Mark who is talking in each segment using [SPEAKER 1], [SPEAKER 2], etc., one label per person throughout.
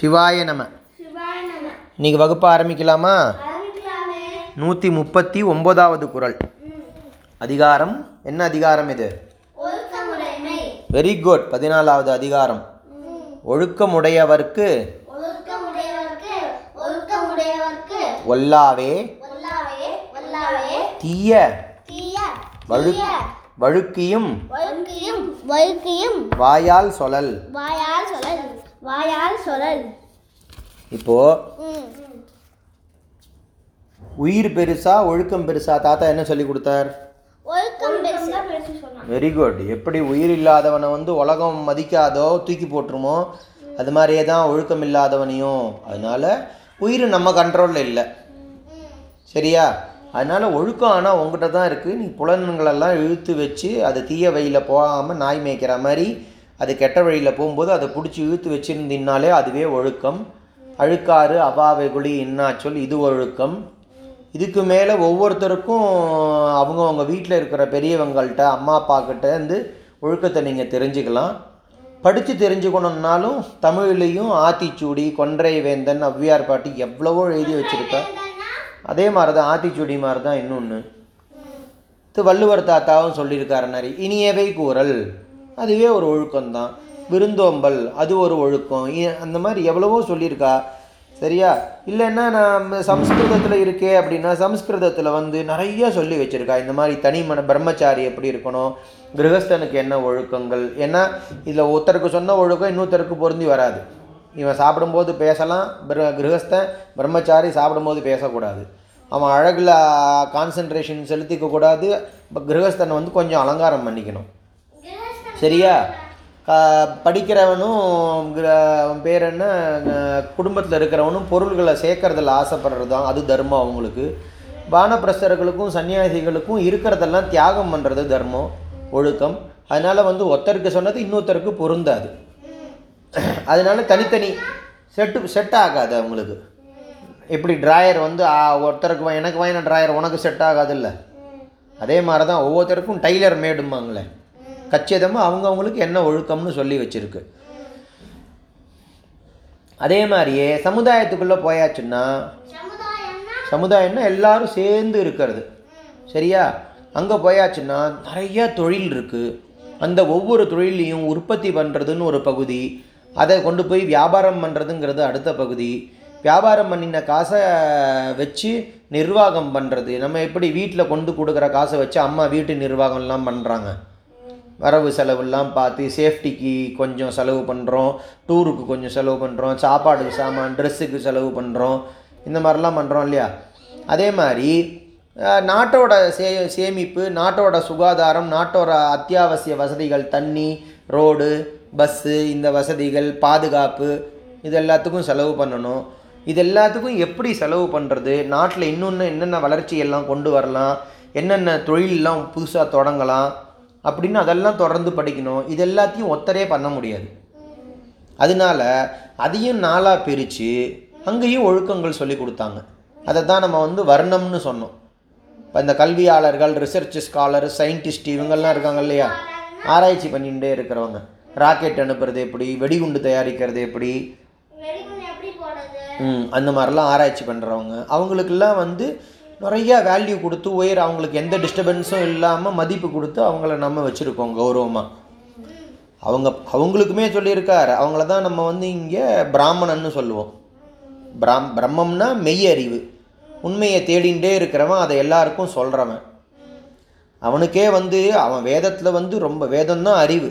[SPEAKER 1] சிவாய நம. இன்னைக்கு வகுப்பு ஆரம்பிக்கலாமா? நூற்றி முப்பத்தி ஒம்போதாவது குறள் அதிகாரம். என்ன அதிகாரம் இது? வெரி குட் பதினாலாவது அதிகாரம். ஒழுக்கமுடையவர்க்கு ஒல்லாவே தீய
[SPEAKER 2] தீய
[SPEAKER 1] வழு
[SPEAKER 2] தீய.
[SPEAKER 1] வழுக்கியும். வாயால் சொலல்.
[SPEAKER 2] வாயால் வாயால் சொலல்
[SPEAKER 1] இப்போ உயிர் பெருசா ஒழுக்கம் பெருசா? தாத்தா என்ன சொல்லி கொடுத்தார்? வெரி குட் எப்படி உயிர் இல்லாதவனை வந்து உலகம் மதிக்காதோ தூக்கி போட்டுருமோ? அது மாதிரியே தான் ஒழுக்கம் இல்லாதவனையும். அதனால உயிர் நம்ம கண்ட்ரோலில் இல்லை. சரியா? அதனால ஒழுக்கம் ஆனால் உங்ககிட்ட தான் இருக்குது நீ புலன்களெல்லாம் இழுத்து வச்சு அது தீய வழியில் போகாமல் நாய் மேய்க்கிற மாதிரி அது கெட்ட வழியில் போகும்போது அதை பிடிச்சி இழுத்து வச்சிருந்தீங்கனாலே அதுவே ஒழுக்கம். அழுக்காறு அபாவை குழி இன்னாச்சொல் இது ஒழுக்கம். இதுக்கு மேலே ஒவ்வொருத்தருக்கும் அவங்கவுங்க வீட்டில் இருக்கிற பெரியவங்கள்ட்ட அம்மா அப்பாக்கிட்ட இருந்து ஒழுக்கத்தை நீங்கள் தெரிஞ்சுக்கலாம். படித்து தெரிஞ்சுக்கணுன்னாலும் தமிழ்லேயும் ஆத்திச்சூடி கொன்றை வேந்தன் அவ்வியார் பாட்டி எவ்வளவோ எழுதி வச்சுருக்கா. அதே மாதிரி தான் ஆத்திச்சூடி மாதிரி தான் இன்னொன்று வள்ளுவர் தாத்தாவும் சொல்லியிருக்காரு நிறைய இனியவை கூறல். அதுவே ஒரு ஒழுக்கம்தான். விருந்தோம்பல் அது ஒரு ஒழுக்கம். அந்த மாதிரி எவ்வளவோ சொல்லியிருக்கா. சரியா? இல்லைன்னா நான் சம்ஸ்கிருதத்தில் இருக்கே அப்படின்னா சம்ஸ்கிருதத்தில் வந்து நிறைய சொல்லி வச்சுருக்கா. இந்த மாதிரி தனி மன பிரம்மச்சாரி எப்படி இருக்கணும்? கிரகஸ்தனுக்கு என்ன ஒழுக்கங்கள்? ஏன்னா இதில் ஒருத்தருக்கு சொன்ன ஒழுக்கம் இன்னொருத்தருக்கு பொருந்தி வராது. இவன் சாப்பிடும்போது பேசலாம். பிர கிரகஸ்தன் பிரம்மச்சாரி சாப்பிடும்போது பேசக்கூடாது. அவன் அழகில் கான்சன்ட்ரேஷன் செலுத்திக்க கூடாது இப்போ கிரகஸ்தனை வந்து கொஞ்சம் அலங்காரம் பண்ணிக்கணும். சரியா? படிக்கிறவனும் பேர் என்ன? குடும்பத்தில் இருக்கிறவனும் பொருள்களை சேர்க்கறதுல ஆசைப்படுறது தான் அது தர்மம் அவங்களுக்கு. வானப்பிரஸ்தர்களுக்கும் சன்னியாசிகளுக்கும் இருக்கிறதெல்லாம் தியாகம் பண்ணுறது தர்மம் ஒழுக்கம். அதனால் வந்து ஒருத்தருக்கு சொன்னது இன்னொருத்தருக்கு பொருந்தாது. அதனால தனித்தனி செட்டு செட் ஆகாது அவங்களுக்கு. எப்படி ட்ராயர் வந்து ஒருத்தருக்கு வா- எனக்கு வாங்கின ட்ராயர் உனக்கு செட் ஆகாதுல்ல? அதே மாதிரி தான் ஒவ்வொருத்தருக்கும் டைலர் மேடும்பாங்களே கச்சிதமாக அவங்கவுங்களுக்கு என்ன ஒழுக்கம்னு சொல்லி வச்சுருக்கு. அதே மாதிரியே சமுதாயத்துக்குள்ளே போயாச்சுன்னா
[SPEAKER 2] சமுதாயம்னா
[SPEAKER 1] சமுதாயம்னா எல்லாரும் சேர்ந்து இருக்கிறது. சரியா? அங்கே போயாச்சுன்னா நிறைய தொழில் இருக்குது அந்த ஒவ்வொரு தொழிலையும் உற்பத்தி பண்ணுறதுன்னு ஒரு பகுதி அதை கொண்டு போய் வியாபாரம் பண்ணுறதுங்கிறது அடுத்த பகுதி. வியாபாரம் பண்ணின காசை வச்சு நிர்வாகம் பண்ணுறது நம்ம எப்படி வீட்டில் கொண்டு கொடுக்குற காசை வச்சு அம்மா வீட்டு நிர்வாகம்லாம் பண்ணுறாங்க வரவு செலவுலாம் பார்த்து சேஃப்டிக்கு கொஞ்சம் செலவு பண்ணுறோம் டூருக்கு கொஞ்சம் செலவு பண்ணுறோம் சாப்பாடுக்கு சாமான் ட்ரெஸ்ஸுக்கு செலவு பண்ணுறோம் இந்த மாதிரிலாம் பண்ணுறோம் இல்லையா? அதே மாதிரி நாட்டோட சே சேமிப்பு நாட்டோட சுகாதாரம் நாட்டோட அத்தியாவசிய வசதிகள் தண்ணி ரோடு பஸ்ஸு இந்த வசதிகள் பாதுகாப்பு இது எல்லாத்துக்கும் செலவு பண்ணணும். இது எல்லாத்துக்கும் எப்படி செலவு பண்ணுறது நாட்டில் இன்னொன்று என்னென்ன வளர்ச்சியெல்லாம் கொண்டு வரலாம்? என்னென்ன தொழிலெலாம் புதுசாக தொடங்கலாம்? அப்படின்னு அதெல்லாம் தொடர்ந்து படிக்கணும். இது எல்லாத்தையும் ஒத்தரே பண்ண முடியாது. அதனால அதையும் நாளாக பிரித்து அங்கேயும் ஒழுக்கங்கள் சொல்லி கொடுத்தாங்க. அதை தான் நம்ம வந்து வர்ணம்னு சொன்னோம். இப்போ இந்த கல்வியாளர்கள் ரிசர்ச் ஸ்காலர் சயின்டிஸ்ட் இவங்கெல்லாம் இருக்காங்க இல்லையா? ஆராய்ச்சி பண்ணிகிட்டே இருக்கிறவங்க. ராக்கெட் அனுப்புறது எப்படி? வெடிகுண்டு தயாரிக்கிறது எப்படி? ம், அந்த மாதிரிலாம் ஆராய்ச்சி பண்ணுறவங்க அவங்களுக்கெல்லாம் வந்து நிறைய வேல்யூ கொடுத்து உயர் அவங்களுக்கு எந்த டிஸ்டர்பன்ஸும் இல்லாமல் மதிப்பு கொடுத்து அவங்கள நம்ம வச்சுருக்கோம் கௌரவமாக அவங்க அவங்களுக்குமே சொல்லியிருக்கார். அவங்கள தான் நம்ம வந்து இங்கே பிராமணன்னு சொல்லுவோம். பிராம் பிரம்மம்னா மெய் அறிவு உண்மையை தேடிகிட்டே இருக்கிறவன் அதை எல்லாருக்கும் சொல்கிறவன் அவனுக்கே வந்து அவன் வேதத்தில் வந்து ரொம்ப வேதம் தான் அறிவு.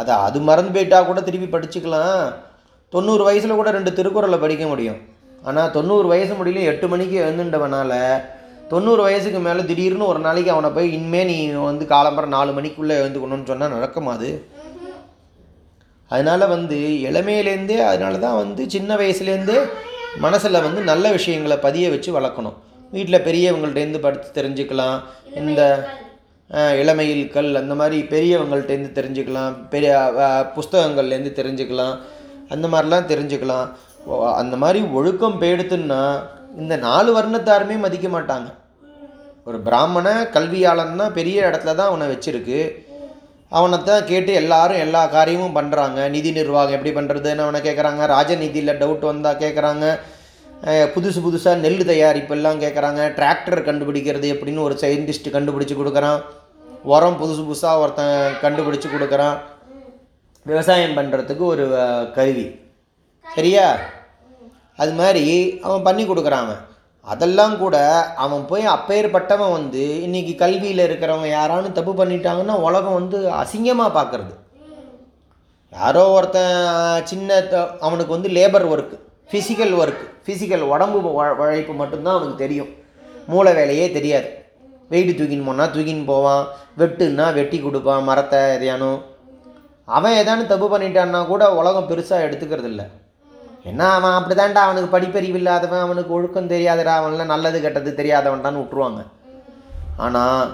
[SPEAKER 1] அதை அது மறந்து போயிட்டா கூட திருப்பி படிச்சுக்கலாம். தொண்ணூறு வயசில் கூட ரெண்டு திருக்குறளை படிக்க முடியும். ஆனால் தொண்ணூறு வயசு முடியலையும் எட்டு மணிக்கு எழுந்துட்டவனால் தொண்ணூறு வயசுக்கு மேலே திடீர்னு ஒரு நாளைக்கு அவனை போய் இனிமே நீ வந்து காலம்பரம் நாலு மணிக்குள்ளே எழுந்துக்கணும்னு சொன்னால் நடக்குமா அது? அதனால் வந்து இளமையிலேருந்தே அதனால தான் வந்து சின்ன வயசுலேருந்தே மனசில் வந்து நல்ல விஷயங்களை பதிய வச்சு வளர்க்கணும். வீட்டில் பெரியவங்கள்டேருந்து படித்து தெரிஞ்சுக்கலாம். இந்த இளமையில் கல் அந்த மாதிரி பெரியவங்கள்ட்டேருந்து தெரிஞ்சுக்கலாம். பெரிய புஸ்தகங்கள்லேருந்து தெரிஞ்சுக்கலாம். அந்த மாதிரிலாம் தெரிஞ்சுக்கலாம். அந்த மாதிரி ஒழுக்கம் போயிடுத்துன்னா இந்த நாலு வர்ணத்தாருமே மதிக்க மாட்டாங்க. ஒரு பிராமண கல்வியாளன்னா பெரிய இடத்துல தான் அவனை வச்சிருக்கு. அவனைத்தான் கேட்டு எல்லாரும் எல்லா காரியமும் பண்ணுறாங்க நிதி நிர்வாகம் எப்படி பண்ணுறதுன்னு அவனை கேட்குறாங்க ராஜநிதியில் டவுட் வந்தால் கேட்குறாங்க புதுசு புதுசாக நெல் தயாரிப்பெல்லாம் கேட்குறாங்க டிராக்டர் கண்டுபிடிக்கிறது எப்படின்னு ஒரு சயின்டிஸ்ட் கண்டுபிடிச்சி கொடுக்குறான். உரம் புதுசு புதுசாக ஒருத்தன் கண்டுபிடிச்சி கொடுக்குறான். விவசாயம் பண்ணுறதுக்கு ஒரு கருவி. சரியா? அது மாதிரி அவன் பண்ணி கொடுக்குறான் அதெல்லாம் கூட அவன் போய் அப்பேற்பட்டவன் வந்து இன்னைக்கு கல்வியில் இருக்கிறவன் யாரானு தப்பு பண்ணிட்டாங்கன்னா உலகம் வந்து அசிங்கமாக பார்க்குறது. யாரோ ஒருத்தன் சின்ன த- அவனுக்கு வந்து labour work physical work physical உடம்பு உழைப்பு மட்டும்தான் அவனுக்கு தெரியும். மூளை வேலையே தெரியாது. வெயிட்டு தூக்கின்னு போனால் தூக்கின்னு போவான். வெட்டுன்னா வெட்டி கொடுப்பான். மரத்தை எதையானும். அவன் ஏதானு தப்பு பண்ணிட்டான்னா கூட உலகம் பெருசாக எடுத்துக்கிறது இல்லை என்ன அவன் அப்படிதான்டா அவனுக்கு படிப்பறிவு இல்லாதவன் அவனுக்கு ஒழுக்கம் தெரியாதடா அவன்லாம் நல்லது கெட்டது தெரியாதவன்டான்னு விட்ருவாங்க ஆனால்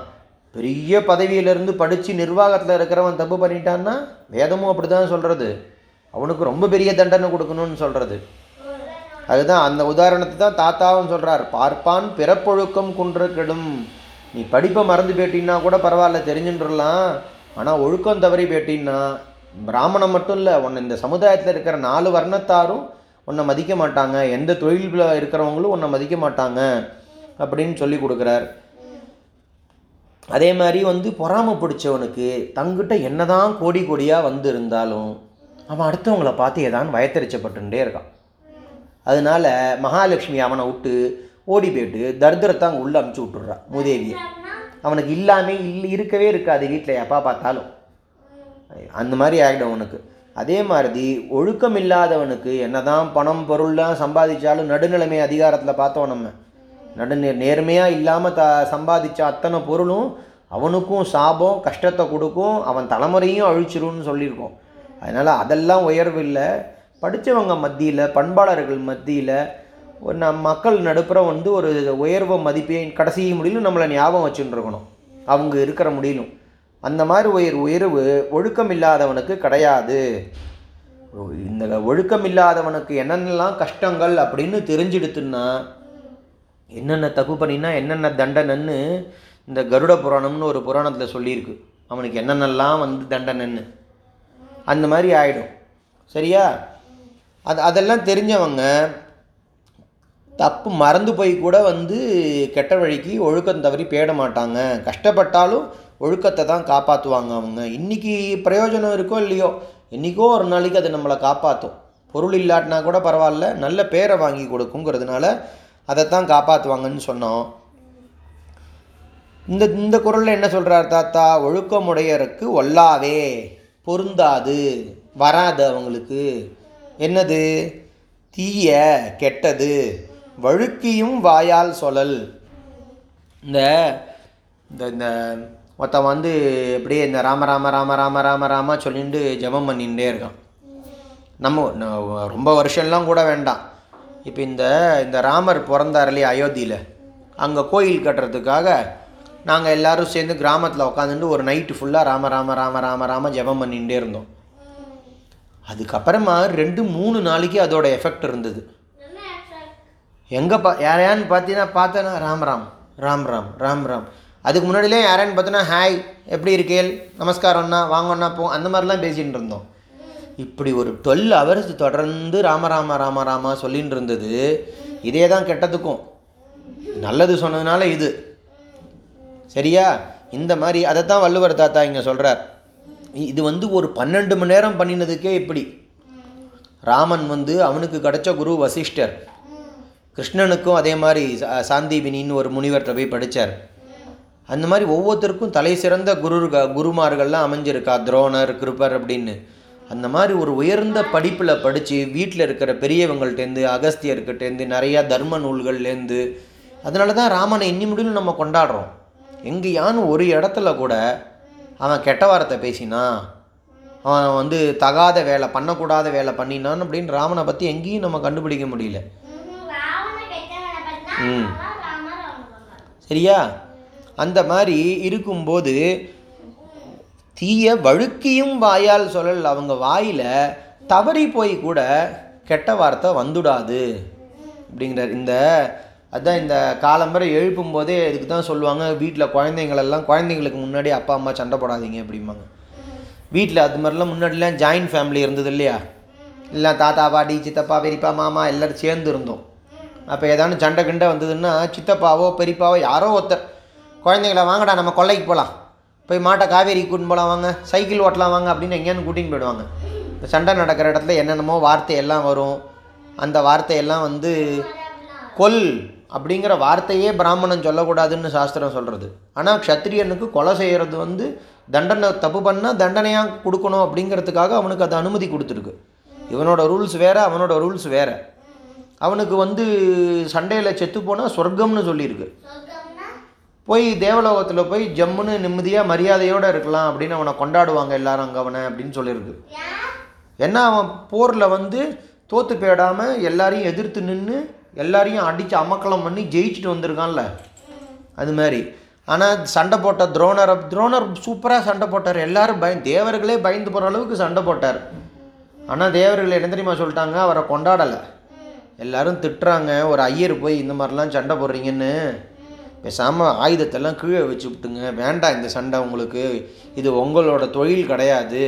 [SPEAKER 1] பெரிய பதவியிலேருந்து படித்து நிர்வாகத்தில் இருக்கிறவன் தப்பு பண்ணிட்டான்னா வேதமும் அப்படி தான் சொல்கிறது அவனுக்கு ரொம்ப பெரிய தண்டனை கொடுக்கணும்னு சொல்கிறது அதுதான் அந்த உதாரணத்தை தான் தாத்தாவும் சொல்கிறார் பார்ப்பான் பிறப்பொழுக்கம் குன்று கெடும். நீ படிப்பை மறந்து போயிட்டீன்னா கூட பரவாயில்ல தெரிஞ்சுன்றலாம் ஆனால் ஒழுக்கம் தவறி பேட்டின்னா பிராமணம் மட்டும் இல்லை உன்னை இந்த சமுதாயத்தில் இருக்கிற நாலு வர்ணத்தாரும் உன்னை மதிக்க மாட்டாங்க. எந்த தொழிலில் இருக்கிறவங்களும் உன்னை மதிக்க மாட்டாங்க அப்படின்னு சொல்லி கொடுக்குறார். அதே மாதிரி வந்து பொறாமை பிடிச்சவனுக்கு தங்கிட்ட என்னதான் கோடி கோடியாக வந்து இருந்தாலும் அவன் அடுத்தவங்களை பார்த்து ஏதான் வயத்தறிச்சப்பட்டுட்டே இருக்கான். அதனால மகாலட்சுமி அவனை விட்டு ஓடி போயிட்டு தரித்திரத்தை அங்கே உள்ளே அமுச்சு விட்டுடுறான் மூதேவியை. அவனுக்கு இல்லாமல் இல்லை இருக்கவே இருக்காது வீட்டில் எப்பா பார்த்தாலும். அந்த மாதிரி ஆகிடும் அவனுக்கு. அதே மாதிரி ஒழுக்கம் இல்லாதவனுக்கு என்னதான் பணம் பொருள்லாம் சம்பாதிச்சாலும் நடுநிலைமை அதிகாரத்தில் பார்த்தோம் நம்ம. நடுநே நேர்மையாக இல்லாமல் த சம்பாதிச்ச அத்தனை பொருளும் அவனுக்கும் சாபம் கஷ்டத்தை கொடுக்கும் அவன் தலைமுறையும் அழிச்சிரும்னு சொல்லியிருக்கோம். அதனால் அதெல்லாம் உயர்வு இல்லை. படித்தவங்க மத்தியில் பண்பாளர்கள் மத்தியில் ஒரு நம் மக்கள் நடுப்புற வந்து ஒரு உயர்வு மதிப்பே கடைசி முடியலும் நம்மளை ஞாபகம் வச்சுட்டு இருக்கணும். அவங்க இருக்கிற முடியலும். அந்த மாதிரி உயிர் உயர்வு ஒழுக்கம் இல்லாதவனுக்கு கிடையாது இந்த ஒழுக்கம் இல்லாதவனுக்கு என்னென்னலாம் கஷ்டங்கள் அப்படின்னு தெரிஞ்சிடுத்துன்னா என்னென்ன தப்பு பண்ணினா என்னென்ன தண்டனைன்னு இந்த கருட புராணம்னு ஒரு புராணத்தில் சொல்லியிருக்கு. அவனுக்கு என்னென்னலாம் வந்து தண்டனைன்னு. அந்த மாதிரி ஆகிடும் சரியா? அது அதெல்லாம் தெரிஞ்சவங்க தப்பு மறந்து போய் கூட வந்து கெட்ட வழிக்கு ஒழுக்கம் தவறி போயிட மாட்டாங்க. கஷ்டப்பட்டாலும் ஒழுக்கத்தை தான் காப்பாற்றுவாங்க அவங்க. இன்றைக்கி பிரயோஜனம் இருக்கோ இல்லையோ என்றைக்கோ ஒரு நாளைக்கு அது நம்மளை காப்பாற்றும் பொருள் இல்லாட்டினா கூட பரவாயில்ல நல்ல பேரை வாங்கி கொடுக்குங்கிறதுனால அதைத்தான் காப்பாற்றுவாங்கன்னு சொன்னோம். இந்த இந்த குரலில் என்ன சொல்கிறார் தாத்தா? ஒழுக்கமுடையருக்கு ஒல்லாவே பொருந்தாது வராது அவங்களுக்கு. என்னது? தீய கெட்டது வழுக்கியும் வாயால் சொல்லல். இந்த இந்த இந்த ஒருத்தன் வந்து அப்படியே இந்த ராம ராம ராம ராம ராம ராம சொல்லிட்டு ஜெபம் பண்ணிகிட்டே இருக்கான் நம்ம ரொம்ப வருஷம்லாம் கூட வேண்டாம் இப்போ இந்த இந்த ராமர் பிறந்தார் இல்லையா அயோத்தியில் அங்கே கோயில் கட்டுறதுக்காக நாங்கள் எல்லோரும் சேர்ந்து கிராமத்தில் உட்காந்துட்டு ஒரு நைட்டு ஃபுல்லாக ராம ராம ராம ராம ராம ஜெபம் பண்ணிகிட்டே இருந்தோம் அதுக்கப்புறமா ரெண்டு மூணு நாளைக்கு அதோட எஃபெக்ட் இருந்தது எங்கே பா யாரையான்னு பார்த்தீங்கன்னா பார்த்தேன்னா ராம் ராம் ராம் ராம் ராம் ராம் அதுக்கு முன்னாடியிலே யாரேன்னு பார்த்தோன்னா ஹாய் எப்படி இருக்கேள்? நமஸ்காரம்ண்ணா வாங்கண்ணா போ. அந்த மாதிரிலாம் பேசிகிட்டு இருந்தோம். இப்படி ஒரு டுவெல் ஹவர்ஸ் தொடர்ந்து ராம ராம ராம சொல்லின்னு இருந்தது. இதே தான் கெட்டதுக்கும். நல்லது சொன்னதுனால இது. சரியா? இந்த மாதிரி அதை தான் வள்ளுவர் தாத்தா இங்கே சொல்கிறார் இது வந்து ஒரு பன்னெண்டு மணி நேரம் பண்ணினதுக்கே இப்படி. ராமன் வந்து அவனுக்கு கிடைச்ச குரு வசிஷ்டர். கிருஷ்ணனுக்கும் அதே மாதிரி சா- ஒரு முனிவர்கிட்ட போய் படித்தார் அந்த மாதிரி ஒவ்வொருத்தருக்கும் தலை சிறந்த குரு குருமார்கள்லாம் அமைஞ்சிருக்கா. துரோணர் கிருப்பர் அப்படின்னு. அந்த மாதிரி ஒரு உயர்ந்த படிப்பில் படித்து வீட்டில் இருக்கிற பெரியவங்கள்ட்டேருந்து அகஸ்தியர்கிட்டேருந்து நிறையா தர்ம நூல்கள்லேருந்து அதனால தான் ராமனை இன்னி முடியும் நம்ம கொண்டாடுறோம். எங்கேயான்னு ஒரு இடத்துல கூட அவன் கெட்ட வார்த்தை பேசினான் அவன் வந்து தகாத வேலை பண்ணக்கூடாத வேலை பண்ணினான் அப்படின்னு ராமனை பற்றி எங்கேயும் நம்ம கண்டுபிடிக்க முடியல. ம். சரியா? அந்த மாதிரி இருக்கும்போது தீய வழுக்கியும் வாயால் சொல்லல் அவங்க வாயில் தவறி போய் கூட கெட்ட வார்த்தை வந்துடாது. அப்படிங்கிறார். இந்த அதுதான் இந்த காலம்பரை எழுப்பும் போதே இதுக்கு தான் சொல்லுவாங்க. வீட்டில் குழந்தைங்களெல்லாம் குழந்தைங்களுக்கு முன்னாடி அப்பா அம்மா சண்டை போடாதீங்க அப்படிம்பாங்க. வீட்டில் அது மாதிரிலாம் முன்னாடிலாம் ஜாயின்ட் ஃபேமிலி இருந்தது இல்லையா? இல்லை தாத்தா பாட்டி சித்தப்பா பெரியப்பா மாமா எல்லோரும் சேர்ந்து இருந்தோம். அப்போ ஏதானு சண்டை கிண்டை வந்ததுன்னா சித்தப்பாவோ பெரியப்பாவோ யாரோ ஒருத்தர் குழந்தைங்கள வாங்கடா நம்ம கொள்ளைக்கு போகலாம் போய் மாட்டை காவேரி கூட்டின்னு போகலாம் வாங்க. சைக்கிள் ஓட்டலாம் வாங்க அப்படின்னு எங்கேயானு கூட்டின்னு போயிடுவாங்க. இந்த சண்டை நடக்கிற இடத்துல என்னென்னமோ வார்த்தையெல்லாம் வரும். அந்த வார்த்தையெல்லாம் வந்து கொல் அப்படிங்கிற வார்த்தையே பிராமணன் சொல்லக்கூடாதுன்னு சாஸ்திரம் சொல்கிறது ஆனால் க்ஷத்திரியனுக்கு கொலை செய்கிறது வந்து தண்டனை தப்பு பண்ணால் தண்டனையாக கொடுக்கணும் அப்படிங்கிறதுக்காக அவனுக்கு அது அனுமதி கொடுத்துருக்கு. இவனோட ரூல்ஸ் வேறு அவனோட ரூல்ஸ் வேறு. அவனுக்கு வந்து சண்டையில் செத்து போனால் சொர்க்கம்னு சொல்லியிருக்கு. போய் தேவலோகத்தில் போய் ஜம்முன்னு நிம்மதியாக மரியாதையோடு இருக்கலாம் அப்படின்னு அவனை கொண்டாடுவாங்க எல்லாரும் அங்கே அவனை அப்படின்னு சொல்லியிருக்கு ஏன்னா அவன் போரில் வந்து தோற்று போயிடாமல் எல்லாரையும் எதிர்த்து நின்று எல்லாரையும் அடித்து அமக்கலம் பண்ணி ஜெயிச்சுட்டு வந்திருக்கான்ல. அது மாதிரி. ஆனால் சண்டை போட்ட துரோணர் துரோணர் சூப்பராக சண்டை போட்டார். எல்லோரும் பய தேவர்களே பயந்து போகிற அளவுக்கு சண்டை போட்டார். ஆனால் தேவர்கள் என்ன தெரியுமா சொல்லிட்டாங்க? அவரை கொண்டாடலை. எல்லோரும் திட்டுறாங்க. ஒரு ஐயர் போய் இந்த மாதிரிலாம் சண்டை போடுறீங்கன்னு. பேசாமல் ஆயுதத்தெல்லாம் கீழே வச்சு விட்டுங்க. வேண்டாம் இந்த சண்டை உங்களுக்கு. இது உங்களோட தொழில் கிடையாது.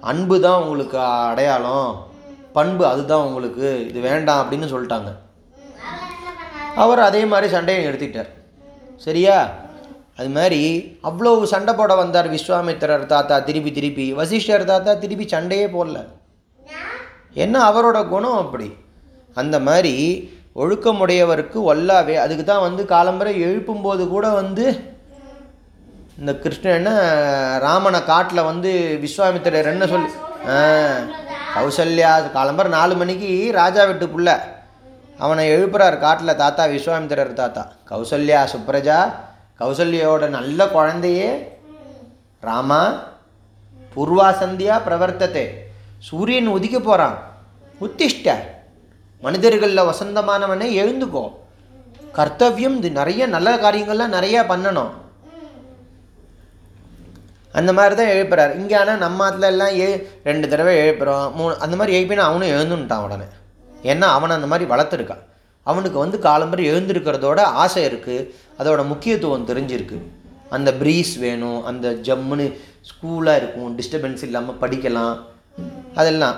[SPEAKER 1] அன்பு தான் உங்களுக்கு அடையாளம். பண்பு அதுதான் உங்களுக்கு. இது வேண்டாம் அப்படின்னு சொல்லிட்டாங்க.
[SPEAKER 2] அவர்
[SPEAKER 1] அதே மாதிரி சண்டையை நிறுத்திட்டார். சரியா? அது மாதிரி அவ்வளோ சண்டை போட வந்தார் விஸ்வாமித்திரர் தாத்தா திருப்பி திருப்பி. வசிஷ்டர் தாத்தா திருப்பி சண்டையே போடல. என்ன அவரோட குணம் அப்படி? அந்த மாதிரி ஒழுக்கமுடையவருக்கு ஒல்லாவே. அதுக்கு தான் வந்து காலம்பரை எழுப்பும்போது கூட வந்து இந்த கிருஷ்ணன் ராமனை காட்டில் வந்து விஸ்வாமித்திரர் என்ன சொல்லி கௌசல்யா காலம்பரை நாலு மணிக்கு ராஜா வீட்டு புள்ள. அவனை எழுப்புறார் காட்டில் தாத்தா விஸ்வாமித்திரர் தாத்தா. கௌசல்யா சுப்ரஜா கௌசல்யாவோட நல்ல குழந்தையே ராமா பூர்வா சந்தியா பிரவர்த்தத்தை சூரியன் உதிக்க போகிறான் உத்திஷ்ட. மனிதர்களில் வசந்தமானவனே எழுந்துக்கோ. கர்த்தவியம் இது நிறைய நல்ல காரியங்கள்லாம் நிறையா பண்ணணும். அந்த மாதிரி தான் எழுப்புறாரு. இங்கே ஆனால் நம்ம அதில் எல்லாம் ஏ ரெண்டு தடவை எழுப்புறோம். மூணு அந்த மாதிரி எழுப்பினா அவனும் எழுந்துட்டான் உடனே. ஏன்னா அவனை அந்த மாதிரி வளர்த்துருக்கான் அவனுக்கு வந்து காலம்பரை எழுந்திருக்கிறதோட ஆசை இருக்குது அதோட முக்கியத்துவம் தெரிஞ்சிருக்கு. அந்த ப்ரீஸ் வேணும் அந்த ஜம்முன்னு ஸ்கூலாக இருக்கும் டிஸ்டர்பன்ஸ் இல்லாமல் படிக்கலாம். அதெல்லாம்.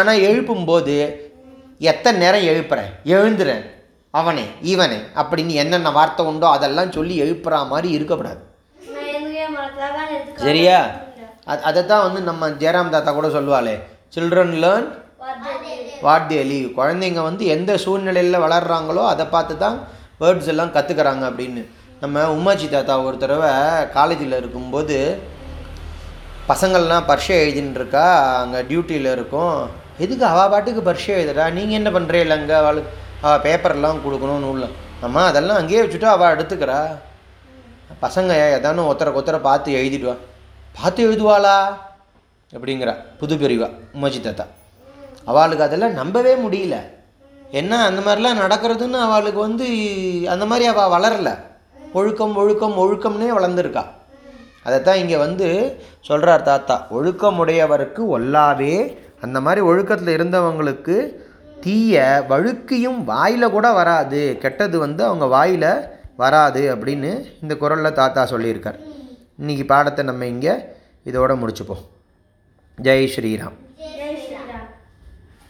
[SPEAKER 1] ஆனால் எழுப்பும்போது எத்தனை நேரம் எழுப்புறேன்? எழுந்துறேன். அவனே இவனே அப்படின்னு என்னென்ன வார்த்தை உண்டோ அதெல்லாம் சொல்லி எழுப்புற மாதிரி இருக்கக்கூடாது. சரியா? அது அதை தான் வந்து நம்ம ஜெயராம் தாத்தா கூட சொல்லுவாளே children learn what they live குழந்தைங்க வந்து எந்த சூழ்நிலையில் வளர்கிறாங்களோ அதை பார்த்து தான் வேர்ட்ஸ் எல்லாம் கற்றுக்குறாங்க அப்படின்னு. நம்ம உமாச்சி தாத்தா ஒரு தடவை காலேஜில் இருக்கும்போது பசங்கள்லாம் பரீட்சை எழுதின்னு இருக்கா அங்கே டியூட்டியில் இருக்கும். எதுக்கு அவள் பாட்டுக்கு பரிட்சை எழுதுறா? நீங்கள் என்ன பண்ணுறீங்க அங்கே அவளுக்கு அவள் பேப்பர்லாம் கொடுக்கணும்னு உள்ள. அம்மா அதெல்லாம் அங்கேயே வச்சுட்டு அவள் எடுத்துக்கிறா. பசங்க எதானும் ஒத்தரை ஒத்தரை பார்த்து எழுதிடுவா பார்த்து எழுதுவாளா? அப்படிங்கிறா புது பிரிவா தாத்தா. அவளுக்கு அதெல்லாம் நம்பவே முடியல. என்ன அந்த மாதிரிலாம் நடக்கிறதுன்னு அவளுக்கு வந்து அந்த மாதிரி அவள் வளரல. ஒழுக்கம் ஒழுக்கம் ஒழுக்கம்னே வளர்ந்துருக்கா. அதைத்தான் இங்கே வந்து சொல்கிறார் தாத்தா. ஒழுக்கமுடையவருக்கு ஒல்லாவே அந்த மாதிரி ஒழுக்கத்தில் இருந்தவங்களுக்கு தீய வழுக்கியும் வாயில் கூட வராது. கெட்டது வந்து அவங்க வாயில் வராது அப்படின்னு இந்த குரலில் தாத்தா சொல்லியிருக்கார். இன்றைக்கி பாடத்தை நம்ம இங்கே இதோட முடிச்சுப்போம். ஜெய் ஸ்ரீராம்.